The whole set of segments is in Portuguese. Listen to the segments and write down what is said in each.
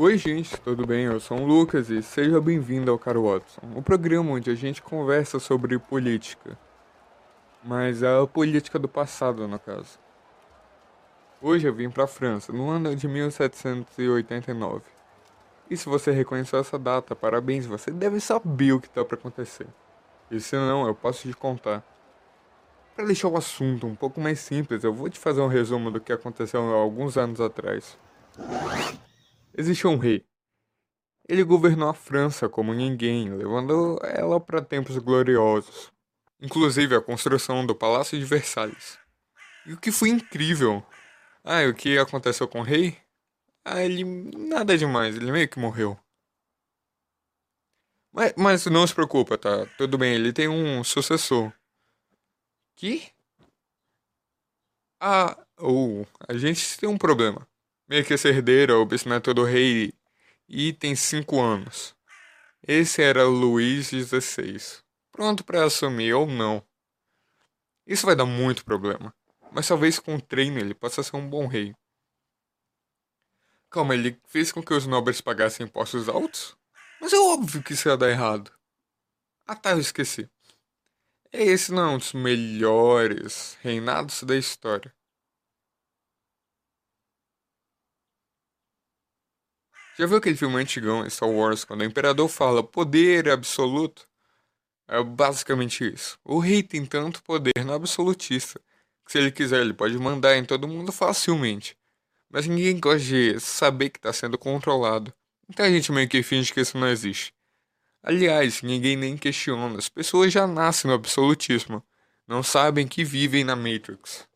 Oi, gente, tudo bem? Eu sou o Lucas e seja bem-vindo ao Caro Watson, o programa onde a gente conversa sobre política. Mas a política do passado, no caso. Hoje eu vim para a França, no ano de 1789. E se você reconheceu essa data, parabéns, você deve saber o que está para acontecer. E se não, eu posso te contar. Para deixar o assunto um pouco mais simples, eu vou te fazer um resumo do que aconteceu alguns anos atrás. Existia um rei. Ele governou a França como ninguém, levando ela para tempos gloriosos, inclusive a construção do Palácio de Versalhes. E o que foi incrível? Ah, e o que aconteceu com o rei? Ah, ele. nada demais, ele meio que morreu. Mas, mas não se preocupa, tá? Tudo bem, ele tem um sucessor. Que? Ah, ou. Oh, a gente tem um problema. Meio que esse herdeiro é o bisneto do rei e tem cinco anos. Esse era Luís XVI. Pronto para assumir ou não. Isso vai dar muito problema. Mas talvez com treino ele possa ser um bom rei. Calma, ele fez com que os nobres pagassem impostos altos? Mas é óbvio que isso ia dar errado. Ah tá, eu esqueci. Esse não é um dos melhores reinados da história. Já viu aquele filme antigão, Star Wars, quando o Imperador fala poder absoluto? É basicamente isso. O rei tem tanto poder no absolutista que se ele quiser ele pode mandar em todo mundo facilmente. Mas ninguém gosta de saber que está sendo controlado. Então a gente meio que finge que isso não existe. Aliás, ninguém nem questiona. As pessoas já nascem no absolutismo. Não sabem que vivem na Matrix.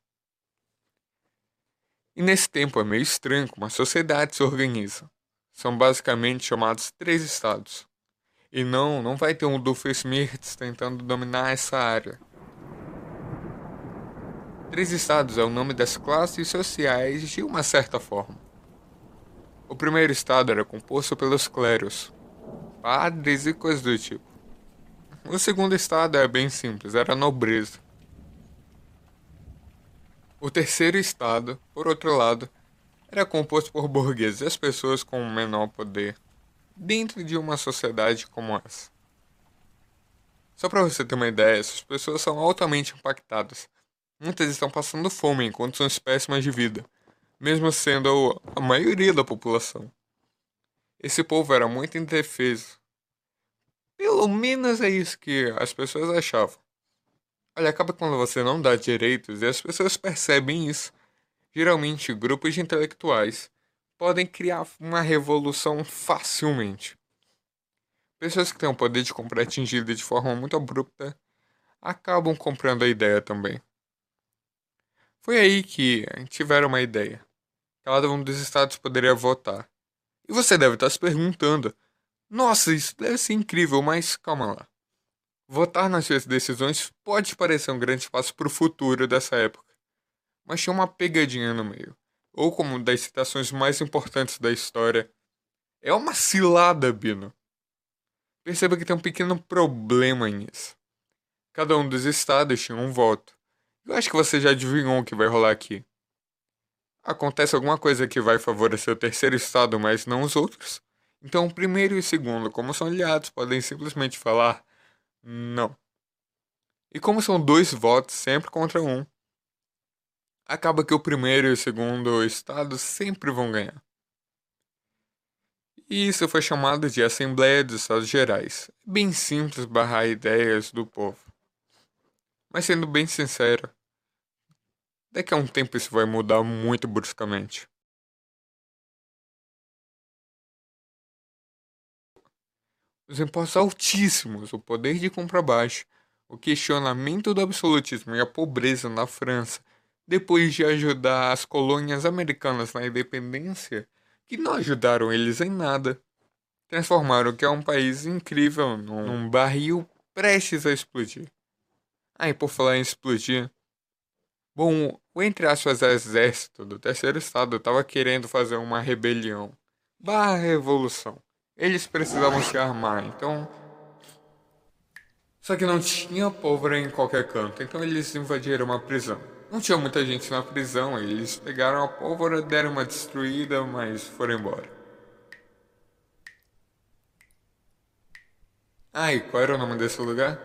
E nesse tempo é meio estranho como a sociedade se organiza. São basicamente chamados três estados. E não, não vai ter um Doofenshmirtz tentando dominar essa área. Três estados é o nome das classes sociais de uma certa forma. O primeiro estado era composto pelos clérigos, padres e coisas do tipo. O segundo estado é bem simples, era a nobreza. O terceiro estado, por outro lado, era composto por burgueses e as pessoas com menor poder dentro de uma sociedade como essa. Só para você ter uma ideia, essas pessoas são altamente impactadas Muitas estão passando fome em condições péssimas de vida, mesmo sendo a maioria da população. Esse povo era muito indefeso. Pelo menos é isso que as pessoas achavam. Olha, acaba quando você não dá direitos e as pessoas percebem isso. Geralmente, grupos de intelectuais podem criar uma revolução facilmente. Pessoas que têm o poder de comprar atingida de forma muito abrupta acabam comprando a ideia também. Foi aí que tiveram uma ideia. Cada um dos estados poderia votar. E você deve estar se perguntando: nossa, isso deve ser incrível, mas calma lá. Votar nas suas decisões pode parecer um grande passo para o futuro dessa época, mas tinha uma pegadinha no meio. Ou como das citações mais importantes da história, é uma cilada, Bino. Perceba que tem um pequeno problema nisso. Cada um dos estados tinha um voto. Eu acho que você já adivinhou o que vai rolar aqui. Acontece alguma coisa que vai favorecer o terceiro estado, mas não os outros. Então, o primeiro e o segundo, como são aliados, podem simplesmente falar não. E como são dois votos sempre contra um, acaba que o primeiro e o segundo estado sempre vão ganhar. E isso foi chamado de Assembleia dos Estados Gerais. Bem simples barrar ideias do povo. Mas sendo bem sincero, daqui a um tempo isso vai mudar muito bruscamente. Os impostos altíssimos, o poder de compra baixo, o questionamento do absolutismo e a pobreza na França, depois de ajudar as colônias americanas na independência, que não ajudaram eles em nada, transformaram o que é um país incrível num, barril prestes a explodir. E por falar em explodir. Bom, o entre aspas exército do terceiro estado estava querendo fazer uma rebelião. Barra revolução. Eles precisavam se armar, então. Só que não tinha pólvora em qualquer canto, então eles invadiram uma prisão. Não tinha muita gente na prisão, eles pegaram a pólvora, deram uma destruída, mas foram embora. Ah, e qual era o nome desse lugar?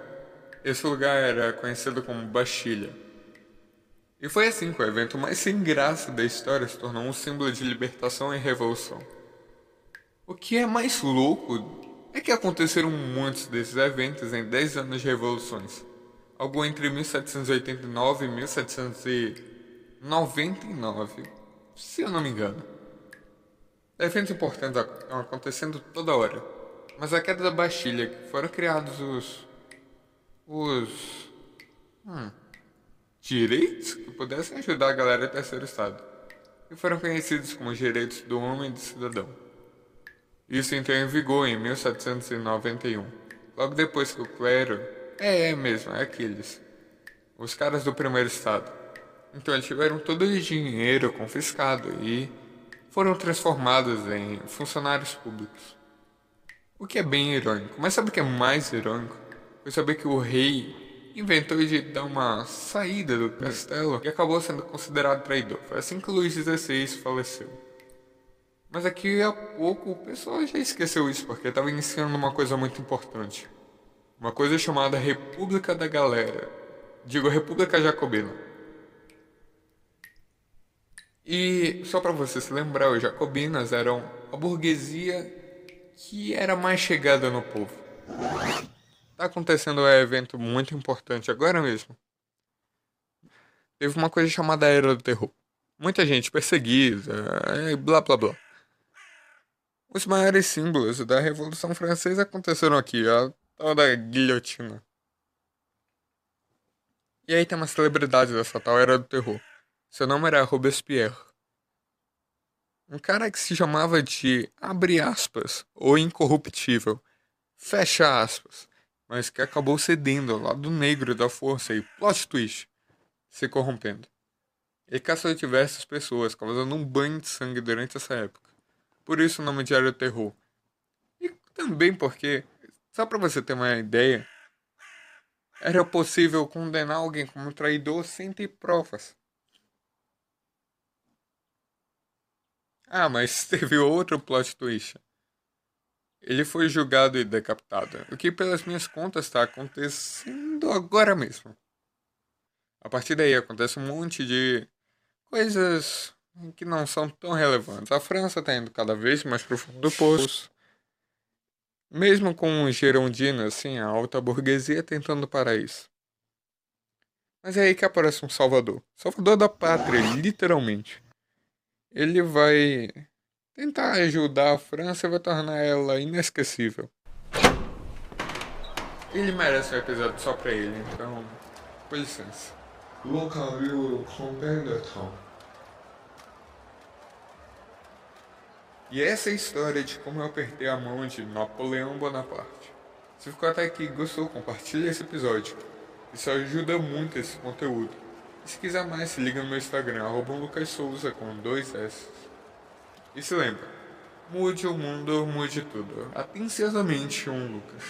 Esse lugar era conhecido como Bastilha. E foi assim que o evento mais sem graça da história se tornou um símbolo de libertação e revolução. O que é mais louco é que aconteceram muitos desses eventos em 10 anos de revoluções algo entre 1789 e 1799, se eu não me engano. Eventos importantes acontecendo toda hora, mas a queda da Bastilha, que foram criados os. os. Hum, direitos que pudessem ajudar a galera do terceiro estado, e foram conhecidos como os direitos do homem e do cidadão. Isso entrou em vigor em 1791, logo depois que o clero, é, é mesmo, é aqueles, os caras do primeiro estado. Então eles tiveram todo o dinheiro confiscado e foram transformados em funcionários públicos. O que é bem irônico, mas sabe o que é mais irônico? Foi saber que o rei inventou de dar uma saída do castelo e acabou sendo considerado traidor. Foi assim que Luís XVI faleceu. Mas aqui a pouco o pessoal já esqueceu isso, porque estava iniciando uma coisa muito importante. Uma coisa chamada República da Galera. Digo, República Jacobina. E só para você se lembrar, os jacobinas eram a burguesia que era mais chegada no povo. Tá acontecendo um evento muito importante agora mesmo. Teve uma coisa chamada Era do Terror. Muita gente perseguida, e blá blá blá. Os maiores símbolos da Revolução Francesa aconteceram aqui, a tal da guilhotina. E aí tem uma celebridade dessa tal era do terror. Seu nome era Robespierre. Um cara que se chamava de abre aspas ou incorruptível, fecha aspas, mas que acabou cedendo ao lado negro da força e plot twist, se corrompendo. Ele caçou diversas pessoas, causando um banho de sangue durante essa época. Por isso o nome Diário do Terror. E também porque, só para você ter uma ideia, era possível condenar alguém como traidor sem ter provas. Ah, mas teve outro plot twist. Ele foi julgado e decapitado, o que pelas minhas contas está acontecendo agora mesmo. A partir daí acontece um monte de coisas que não são tão relevantes. A França está indo cada vez mais para o fundo do poço. Mesmo com os girondinos, assim, a alta burguesia tentando parar isso. Mas é aí que aparece um Salvador. Salvador da pátria, literalmente. Ele vai tentar ajudar a França e vai tornar ela inesquecível. Ele merece um episódio só pra ele, então. Com licença. E essa é a história de como eu apertei a mão de Napoleão Bonaparte. Se ficou até aqui e gostou, compartilhe esse episódio. Isso ajuda muito esse conteúdo. E se quiser mais, se liga no meu Instagram, arroba Lucas Souza com dois S. E se lembra, mude o mundo, mude tudo. Atenciosamente um Lucas.